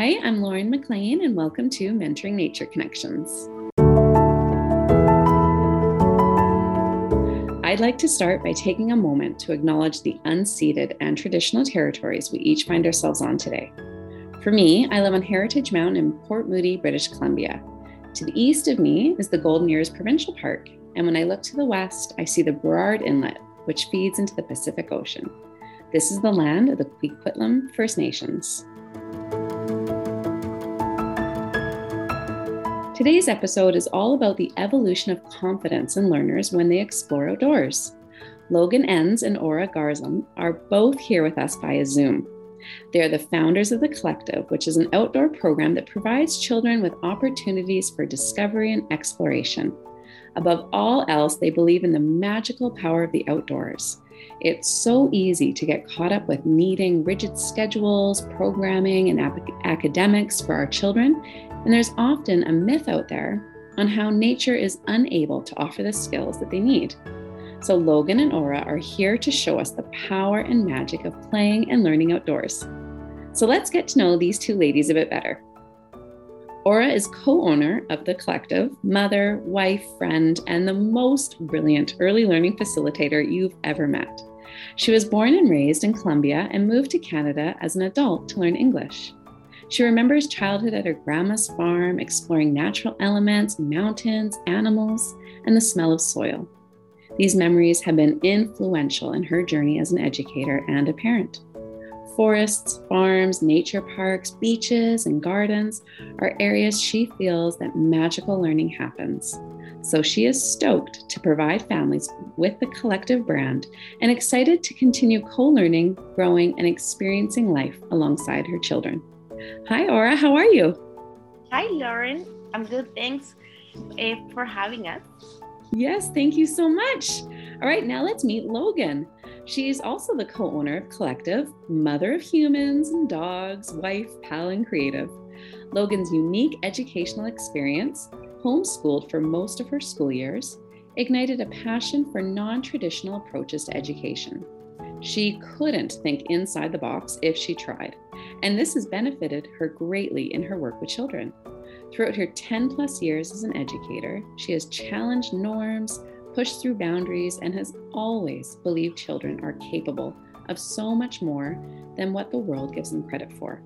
Hi, I'm Lauren McLean, and welcome to Mentoring Nature Connections. I'd like to start by taking a moment to acknowledge the unceded and traditional territories we each find ourselves on today. For me, I live on Heritage Mountain in Port Moody, British Columbia. To the east of me is the Golden Ears Provincial Park, and when I look to the west, I see the Burrard Inlet, which feeds into the Pacific Ocean. This is the land of the Coquitlam First Nations. Today's episode is all about the evolution of confidence in learners when they explore outdoors. Logan Enns and Aura Garzam are both here with us via Zoom. They are the founders of The Collective, which is an outdoor program that provides children with opportunities for discovery and exploration. Above all else, they believe in the magical power of the outdoors. It's so easy to get caught up with needing rigid schedules, programming, and ap- academics for our children and there's often a myth out there on how nature is unable to offer the skills that they need. So, Logan and Aura are here to show us the power and magic of playing and learning outdoors. So, let's get to know these two ladies a bit better. Aura is co owner of The Collective, mother, wife, friend, and the most brilliant early learning facilitator you've ever met. She was born and raised in Colombia and moved to Canada as an adult to learn English. She remembers childhood at her grandma's farm, exploring natural elements, mountains, animals, and the smell of soil. These memories have been influential in her journey as an educator and a parent. Forests, farms, nature parks, beaches, and gardens are areas she feels that magical learning happens. So she is stoked to provide families with the collective brand and excited to continue co learning, growing, and experiencing life alongside her children. Hi, Aura. How are you? Hi, Lauren. I'm good. Thanks uh, for having us. Yes, thank you so much. All right, now let's meet Logan. She's also the co owner of Collective, mother of humans and dogs, wife, pal, and creative. Logan's unique educational experience, homeschooled for most of her school years, ignited a passion for non traditional approaches to education. She couldn't think inside the box if she tried, and this has benefited her greatly in her work with children. Throughout her 10 plus years as an educator, she has challenged norms, pushed through boundaries, and has always believed children are capable of so much more than what the world gives them credit for.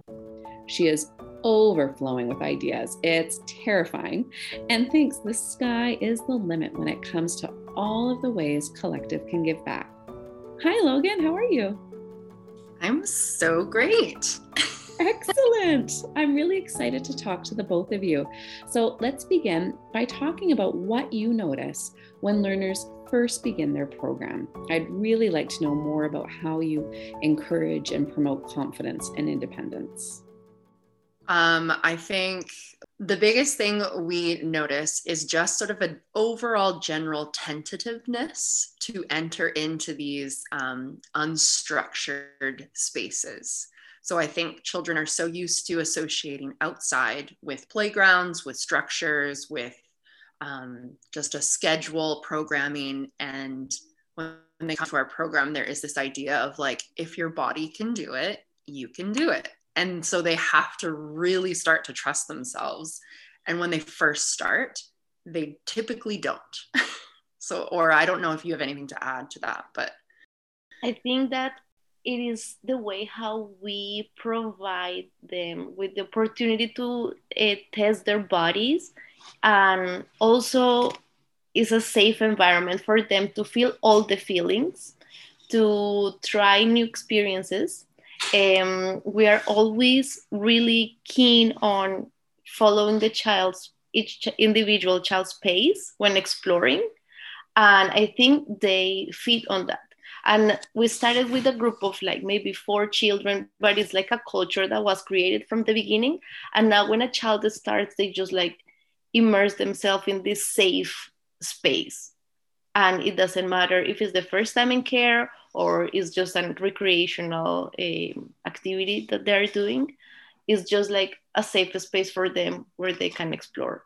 She is overflowing with ideas. It's terrifying and thinks the sky is the limit when it comes to all of the ways collective can give back. Hi, Logan. How are you? I'm so great. Excellent. I'm really excited to talk to the both of you. So let's begin by talking about what you notice when learners first begin their program. I'd really like to know more about how you encourage and promote confidence and independence. Um, I think the biggest thing we notice is just sort of an overall general tentativeness to enter into these um, unstructured spaces. So I think children are so used to associating outside with playgrounds, with structures, with um, just a schedule, programming. And when they come to our program, there is this idea of like, if your body can do it, you can do it. And so they have to really start to trust themselves. And when they first start they typically don't. So or i don't know if you have anything to add to that but. I think that it is the way how we provide them with the opportunity to uh, test their bodies and also is a safe environment for them to feel all the feelings to try new experiences. Um, we are always really keen on following the child's each individual child's pace when exploring and i think they feed on that. And we started with a group of like maybe four children but it's like a culture that was created from the beginning. And now when a child starts they just like immerse themselves in this safe space. And it doesn't matter if it's the first time in care or it's just a recreational uh, activity that they're doing. It's just like a safe space for them where they can explore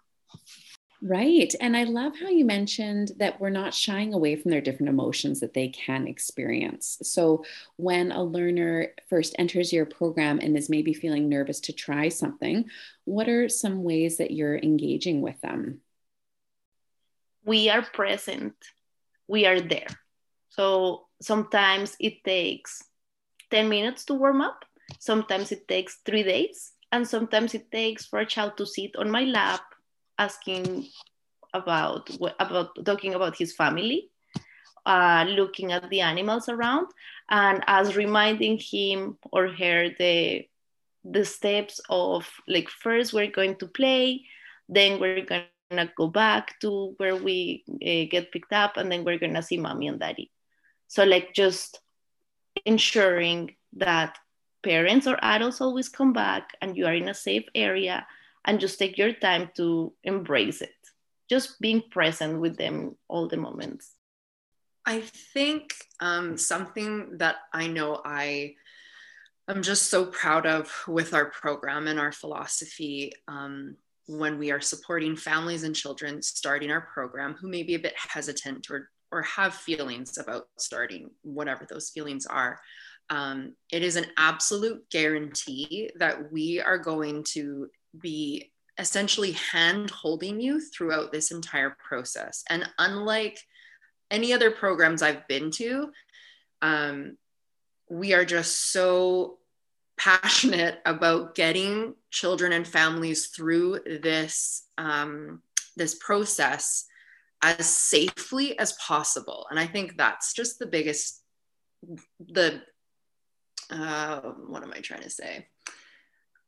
Right. And I love how you mentioned that we're not shying away from their different emotions that they can experience. So, when a learner first enters your program and is maybe feeling nervous to try something, what are some ways that you're engaging with them? We are present, we are there. So, sometimes it takes 10 minutes to warm up, sometimes it takes three days, and sometimes it takes for a child to sit on my lap asking about about talking about his family, uh, looking at the animals around, and as reminding him or her the the steps of like first we're going to play, then we're gonna go back to where we uh, get picked up, and then we're gonna see mommy and daddy. So like just ensuring that parents or adults always come back and you are in a safe area and just take your time to embrace it. Just being present with them all the moments. I think um, something that i know i i'm just so proud of with our program and our philosophy um, when we are supporting families and children starting our program who may be a bit hesitant or or have feelings about starting whatever those feelings are um, it is an absolute guarantee that we are going to be essentially hand holding you throughout this entire process. And unlike any other programs I've been to, um, we are just so passionate about getting children and families through this um, this process as safely as possible and i think that's just the biggest the uh, what am i trying to say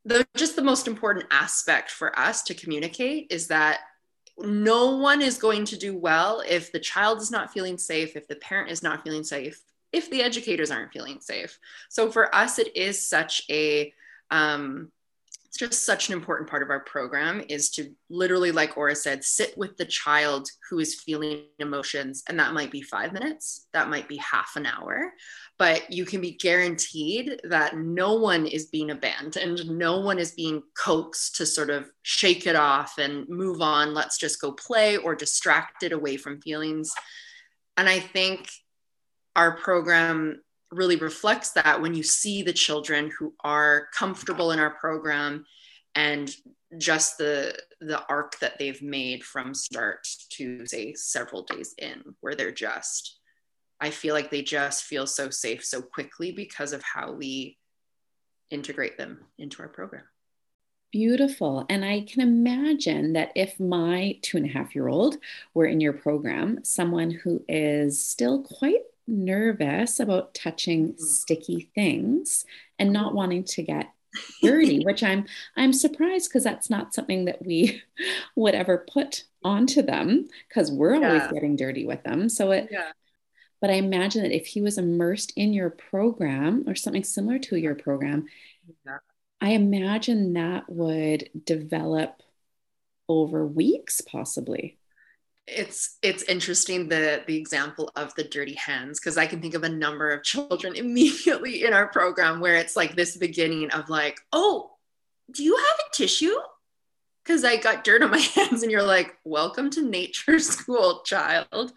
the just the most important aspect for us to communicate is that no one is going to do well if the child is not feeling safe if the parent is not feeling safe if the educators aren't feeling safe. So for us it is such a um, it's just such an important part of our program is to literally like aura said sit with the child who is feeling emotions and that might be five minutes that might be half an hour but you can be guaranteed that no one is being abandoned no one is being coaxed to sort of shake it off and move on let's just go play or distracted away from feelings. And i think our program really reflects that when you see the children who are comfortable in our program and just the the arc that they've made from start to say several days in where they're just i feel like they just feel so safe so quickly because of how we integrate them into our program Beautiful. And I can imagine that if my two and a half year old were in your program, someone who is still quite nervous about touching mm-hmm. sticky things and not wanting to get dirty which i'm i'm surprised because that's not something that we would ever put onto them because we're yeah. always getting dirty with them so it yeah. but i imagine that if he was immersed in your program or something similar to your program yeah. i imagine that would develop over weeks possibly it's it's interesting the the example of the dirty hands because i can think of a number of children immediately in our program where it's like this beginning of like oh do you have a tissue? Because i got dirt on my hands and you're like welcome to nature school child.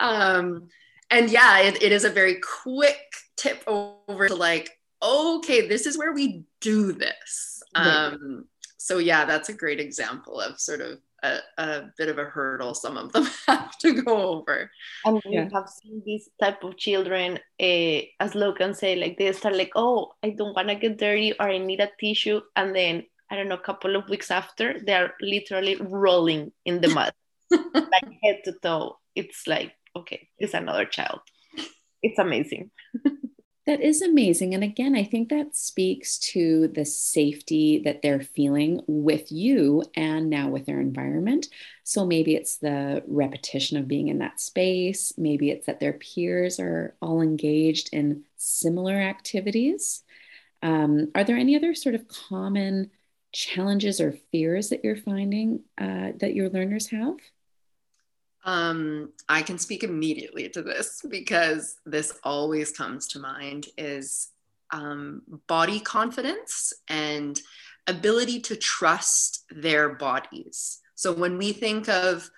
Um and yeah it, it is a very quick tip over to like okay this is where we do this. Right. um so yeah that's a great example of sort of a, a, bit of a hurdle some of them have to go over. And we yeah. have seen these type of children, uh, as Logan say, like they start like, oh, I don't want to get dirty or I need a tissue. And then, I don't know, a couple of weeks after, they're literally rolling in the mud, like head to toe. It's like, okay, it's another child. It's amazing. That is amazing. And again, I think that speaks to the safety that they're feeling with you and now with their environment. So maybe it's the repetition of being in that space. Maybe it's that their peers are all engaged in similar activities. Um, are there any other sort of common challenges or fears that you're finding uh, that your learners have? Um, I can speak immediately to this because this always comes to mind is um, body confidence and ability to trust their bodies So when we think of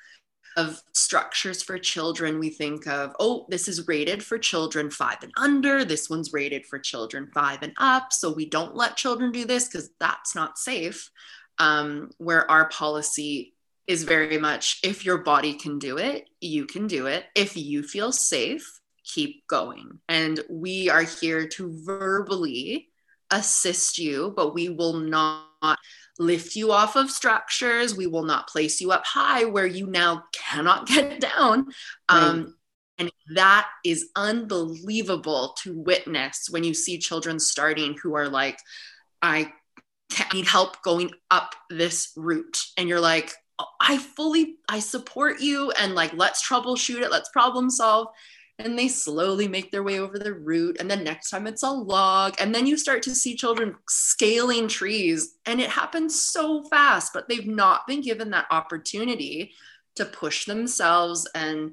of structures for children, we think of, oh, this is rated for children five and under. This one's rated for children five and up. So we don't let children do this because that's not safe. Um, where our policy is very much if your body can do it, you can do it. If you feel safe, keep going. And we are here to verbally assist you, but we will not lift you off of structures. We will not place you up high where you now cannot get down. Right. Um, and that is unbelievable to witness when you see children starting who are like, I need help going up this route. And you're like, I fully, I support you. And like, let's troubleshoot it, let's problem solve and they slowly make their way over the root and then next time it's a log and then you start to see children scaling trees and it happens so fast but they've not been given that opportunity to push themselves and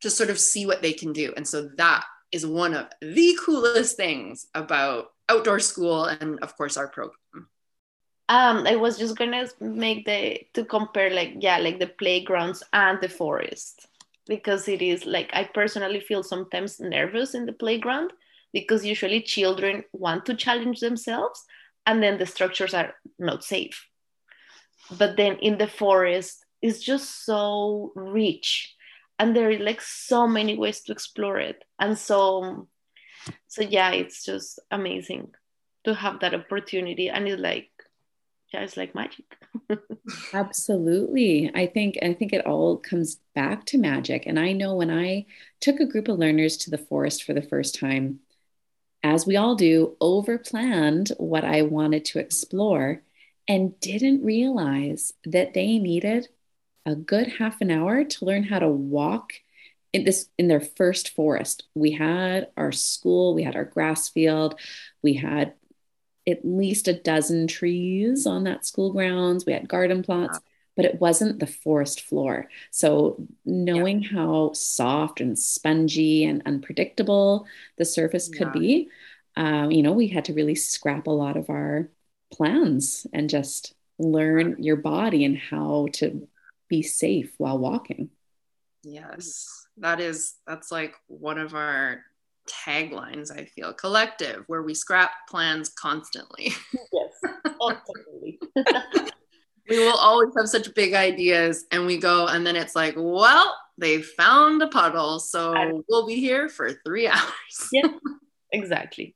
to sort of see what they can do and so that is one of the coolest things about outdoor school and of course our program um i was just gonna make the to compare like yeah like the playgrounds and the forest because it is like I personally feel sometimes nervous in the playground because usually children want to challenge themselves and then the structures are not safe. But then in the forest, it's just so rich and there are like so many ways to explore it. And so, so yeah, it's just amazing to have that opportunity. And it's like, it's like magic. Absolutely. I think I think it all comes back to magic. And I know when I took a group of learners to the forest for the first time, as we all do, over planned what I wanted to explore and didn't realize that they needed a good half an hour to learn how to walk in this in their first forest. We had our school, we had our grass field, we had at least a dozen trees on that school grounds. We had garden plots, but it wasn't the forest floor. So knowing yeah. how soft and spongy and unpredictable the surface could be, um, you know, we had to really scrap a lot of our plans and just learn your body and how to be safe while walking. Yes, that is, that's like one of our taglines i feel collective where we scrap plans constantly. Yes constantly. We will always have such big ideas and we go and then it's like well they found a puddle so we'll be here for three hours. Yeah exactly.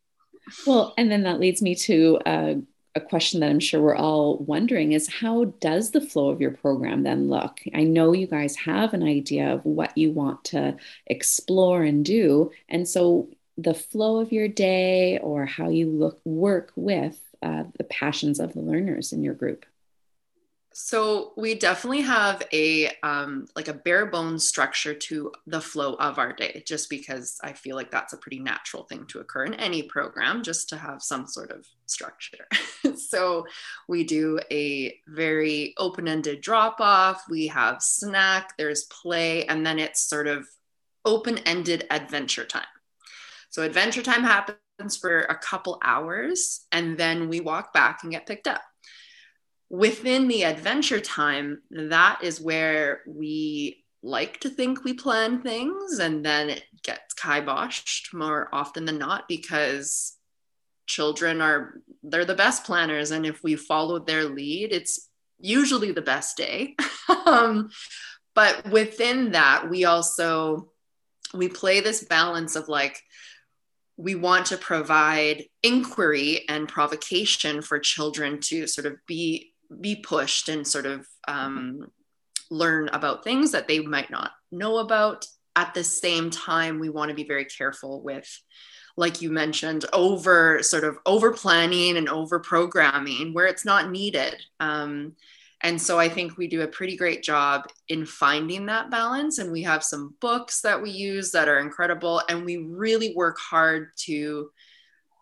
Well and then that leads me to uh, a question that I'm sure we're all wondering is how does the flow of your program then look? I know you guys have an idea of what you want to explore and do. And so the flow of your day or how you look work with uh, the passions of the learners in your group. So we definitely have a um, like a bare bones structure to the flow of our day, just because I feel like that's a pretty natural thing to occur in any program, just to have some sort of structure. so we do a very open-ended drop off. We have snack, there's play, and then it's sort of open-ended adventure time. So adventure time happens for a couple hours, and then we walk back and get picked up within the adventure time, that is where we like to think we plan things and then it gets kiboshed more often than not because children are they're the best planners and if we follow their lead it's usually the best day. Um, but within that we also we play this balance of like we want to provide inquiry and provocation for children to sort of be be pushed and sort of um, learn about things that they might not know about. At the same time, we want to be very careful with, like you mentioned, over sort of over planning and over programming where it's not needed. Um, and so I think we do a pretty great job in finding that balance. And we have some books that we use that are incredible. And we really work hard to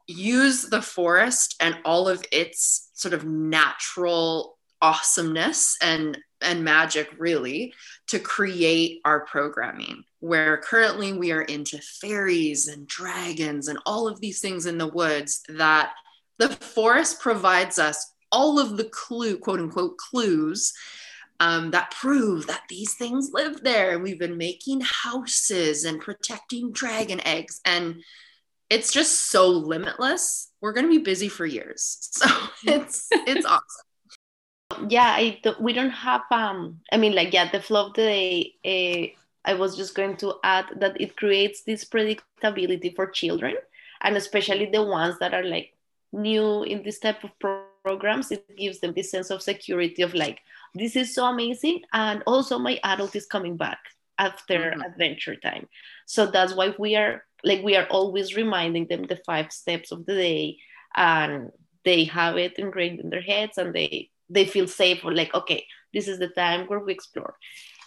use the forest and all of its sort of natural awesomeness and and magic really to create our programming where currently we are into fairies and dragons and all of these things in the woods that the forest provides us all of the clue quote unquote clues um, that prove that these things live there. And we've been making houses and protecting dragon eggs. And it's just so limitless. We're going to be busy for years. So it's, it's awesome. Yeah, I, we don't have, um, I mean, like, yeah, the flow of the day, uh, I was just going to add that it creates this predictability for children and especially the ones that are like new in this type of programs it gives them this sense of security of like this is so amazing and also my adult is coming back after mm-hmm. adventure time. So that's why we are like we are always reminding them the five steps of the day and they have it ingrained in their heads and they they feel safe or like okay this is the time where we explore.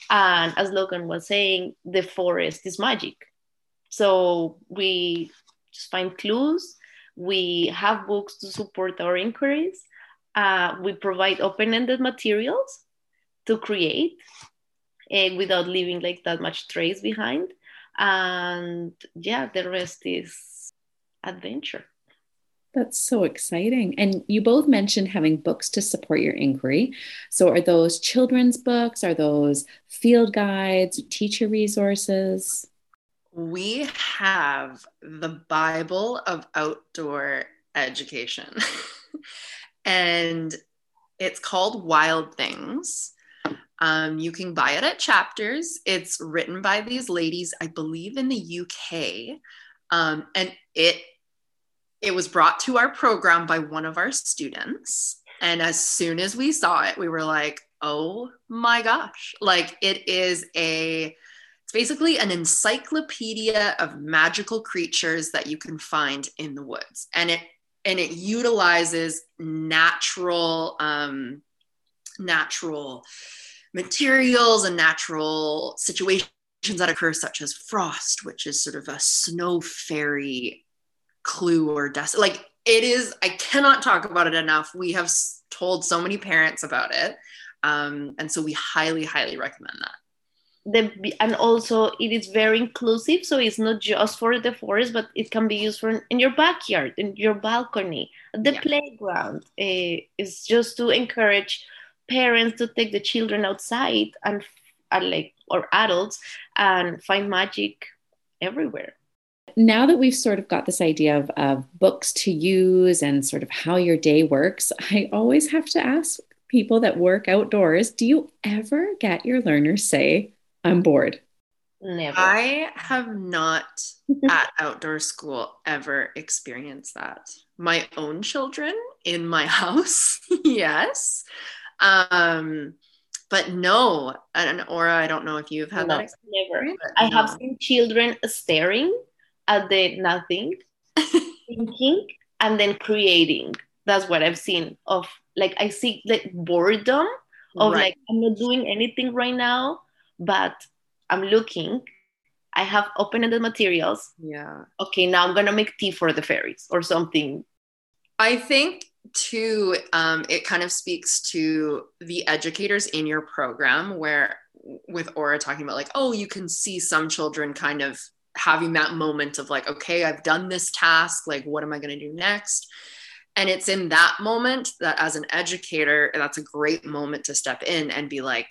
And as logan was saying the forest is magic. So we just find clues we have books to support our inquiries uh, we provide open-ended materials to create uh, without leaving like that much trace behind and yeah the rest is adventure that's so exciting. And you both mentioned having books to support your inquiry. So, are those children's books? Are those field guides, teacher resources? We have the Bible of outdoor education. and it's called Wild Things. Um, you can buy it at Chapters. It's written by these ladies, I believe, in the UK, um, and it it was brought to our program by one of our students. And as soon as we saw it, we were like, "Oh my gosh!" Like it is a it's basically an encyclopedia of magical creatures that you can find in the woods, and it and it utilizes natural um, natural materials and natural situations that occur such as frost which is sort of a snow fairy clue or dust like it is i cannot talk about it enough. We have told so many parents about it um, and so we highly highly recommend that. The and also it is very inclusive so it's not just for the forest but it can be used for in your backyard in your balcony the yeah. playground. Uh, is just to encourage parents to take the children outside and, and like or adults and find magic everywhere now that we've sort of got this idea of, of books to use and sort of how your day works i always have to ask people that work outdoors do you ever get your learners say I'm bored. Never. I have not at outdoor school ever experienced that. My own children in my house, yes. Um, but no, and Aura, I don't know if you've had no, that experience. Never. I no. have seen children staring at the nothing, thinking, and then creating. That's what I've seen of like I see like boredom of right. like I'm not doing anything right now but I'm looking. I have open-ended materials. Yeah. Okay, now I'm gonna make tea for the fairies or something. I think too, um, it kind of speaks to the educators in your program, where with Aura talking about like, oh, you can see some children kind of having that moment of like, okay, I've done this task. Like, what am I gonna do next? And it's in that moment that, as an educator, that's a great moment to step in and be like,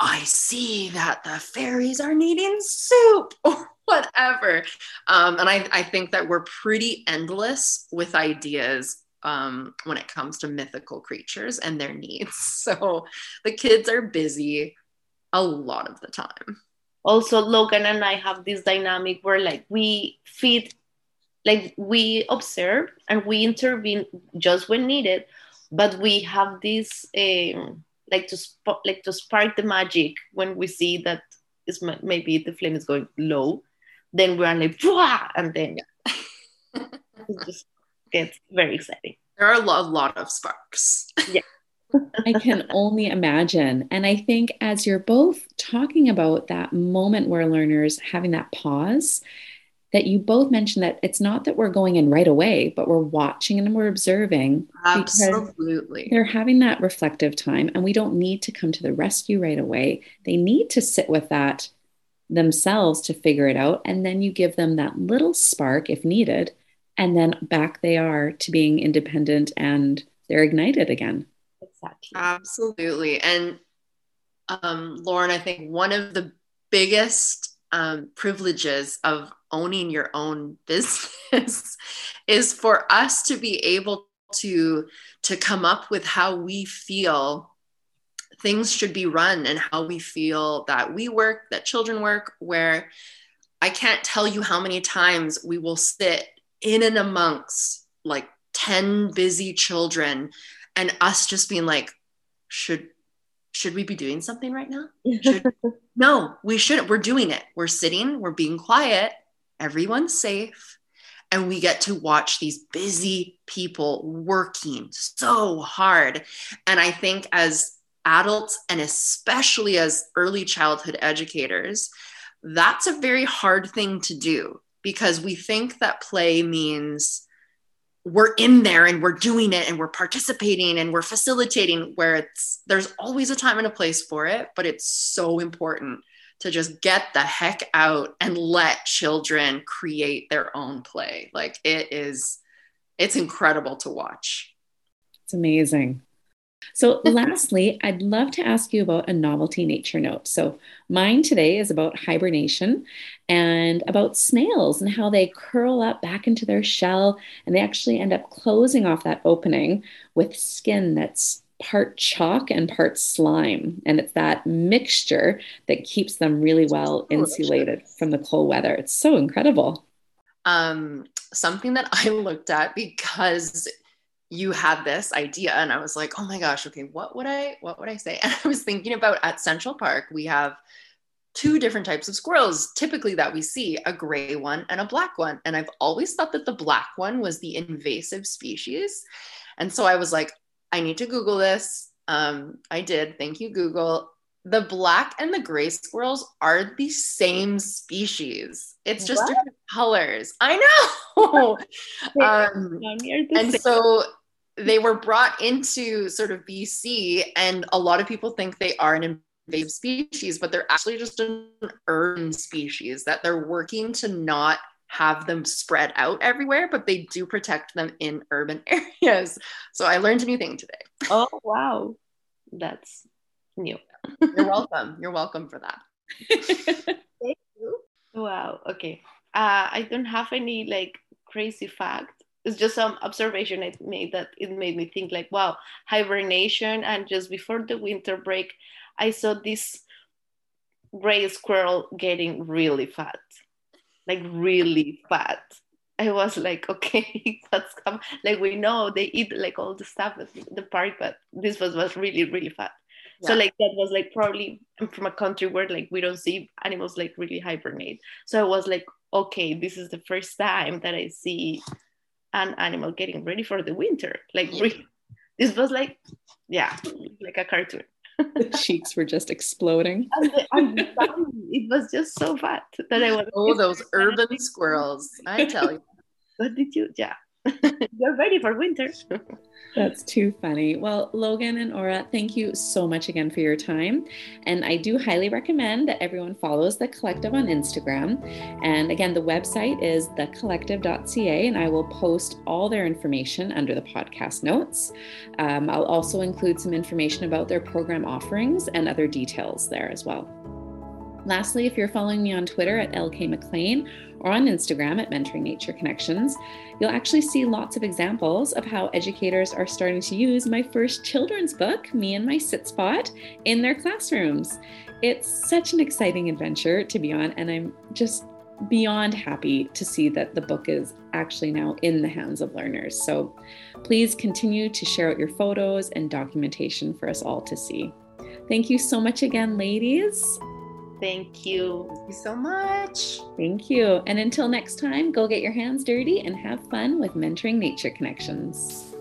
I see that the fairies are needing soup or whatever. Um, and I, I think that we're pretty endless with ideas um, when it comes to mythical creatures and their needs. So the kids are busy a lot of the time. Also, Logan and I have this dynamic where, like, we feed, like, we observe and we intervene just when needed, but we have this. Um, like to sp- like to spark the magic when we see that is maybe the flame is going low then we're like Pwah! and then yeah. just gets very exciting there are a lot, a lot of sparks yeah I can only imagine. And I think as you're both talking about that moment where learners having that pause, that you both mentioned that it's not that we're going in right away, but we're watching and we're observing. Absolutely. They're having that reflective time, and we don't need to come to the rescue right away. They need to sit with that themselves to figure it out. And then you give them that little spark if needed. And then back they are to being independent and they're ignited again. Exactly. Absolutely. And Um, Lauren, I think one of the biggest um, privileges of owning your own business is for us to be able to to come up with how we feel things should be run and how we feel that we work that children work where i can't tell you how many times we will sit in and amongst like 10 busy children and us just being like should should we be doing something right now? Should, no we shouldn't. We're doing it. We're sitting we're being quiet. Everyone's safe. And we get to watch these busy people working so hard. And i think as adults and especially as early childhood educators that's a very hard thing to do because we think that play means we're in there and we're doing it and we're participating and we're facilitating where it's there's always a time and a place for it but it's so important to just get the heck out and let children create their own play. Like it is it's incredible to watch. It's amazing so, lastly, I'd love to ask you about a novelty nature note. So, mine today is about hibernation and about snails and how they curl up back into their shell and they actually end up closing off that opening with skin that's part chalk and part slime. And it's that mixture that keeps them really well insulated from the cold weather. It's so incredible. Um, something that I looked at because you had this idea and i was like oh my gosh okay what would i what would i say and i was thinking about at central park we have two different types of squirrels typically that we see a gray one and a black one and i've always thought that the black one was the invasive species and so i was like i need to google this um, i did thank you google the black and the gray squirrels are the same species. It's just what? different colors. I know. um, and so they were brought into sort of BC, and a lot of people think they are an invasive species, but they're actually just an urban species that they're working to not have them spread out everywhere, but they do protect them in urban areas. So I learned a new thing today. Oh, wow. That's new. You're welcome. You're welcome for that. Thank you. Wow. Okay. Uh, I don't have any like crazy fact. It's just some observation I made that it made me think like, wow, hibernation. And just before the winter break, I saw this gray squirrel getting really fat, like really fat. I was like, okay, that's come. Like we know they eat like all the stuff at the park, but this was was really really fat. So like that was like probably I'm from a country where like we don't see animals like really hibernate. So I was like, okay, this is the first time that I see an animal getting ready for the winter. Like yeah. really, this was like, yeah, like a cartoon. the cheeks were just exploding. and the, and the it was just so fat that I was. Oh, those urban squirrels! I tell you. What did you? Yeah, you're ready for winter. That's too funny. Well, Logan and Aura, thank you so much again for your time. And I do highly recommend that everyone follows The Collective on Instagram. And again, the website is thecollective.ca, and I will post all their information under the podcast notes. Um, I'll also include some information about their program offerings and other details there as well. Lastly, if you're following me on Twitter at LK McLean or on Instagram at Mentoring Nature Connections, you'll actually see lots of examples of how educators are starting to use my first children's book, Me and My Sit Spot, in their classrooms. It's such an exciting adventure to be on, and I'm just beyond happy to see that the book is actually now in the hands of learners. So please continue to share out your photos and documentation for us all to see. Thank you so much again, ladies. Thank you. Thank you so much. Thank you. And until next time, go get your hands dirty and have fun with Mentoring Nature Connections.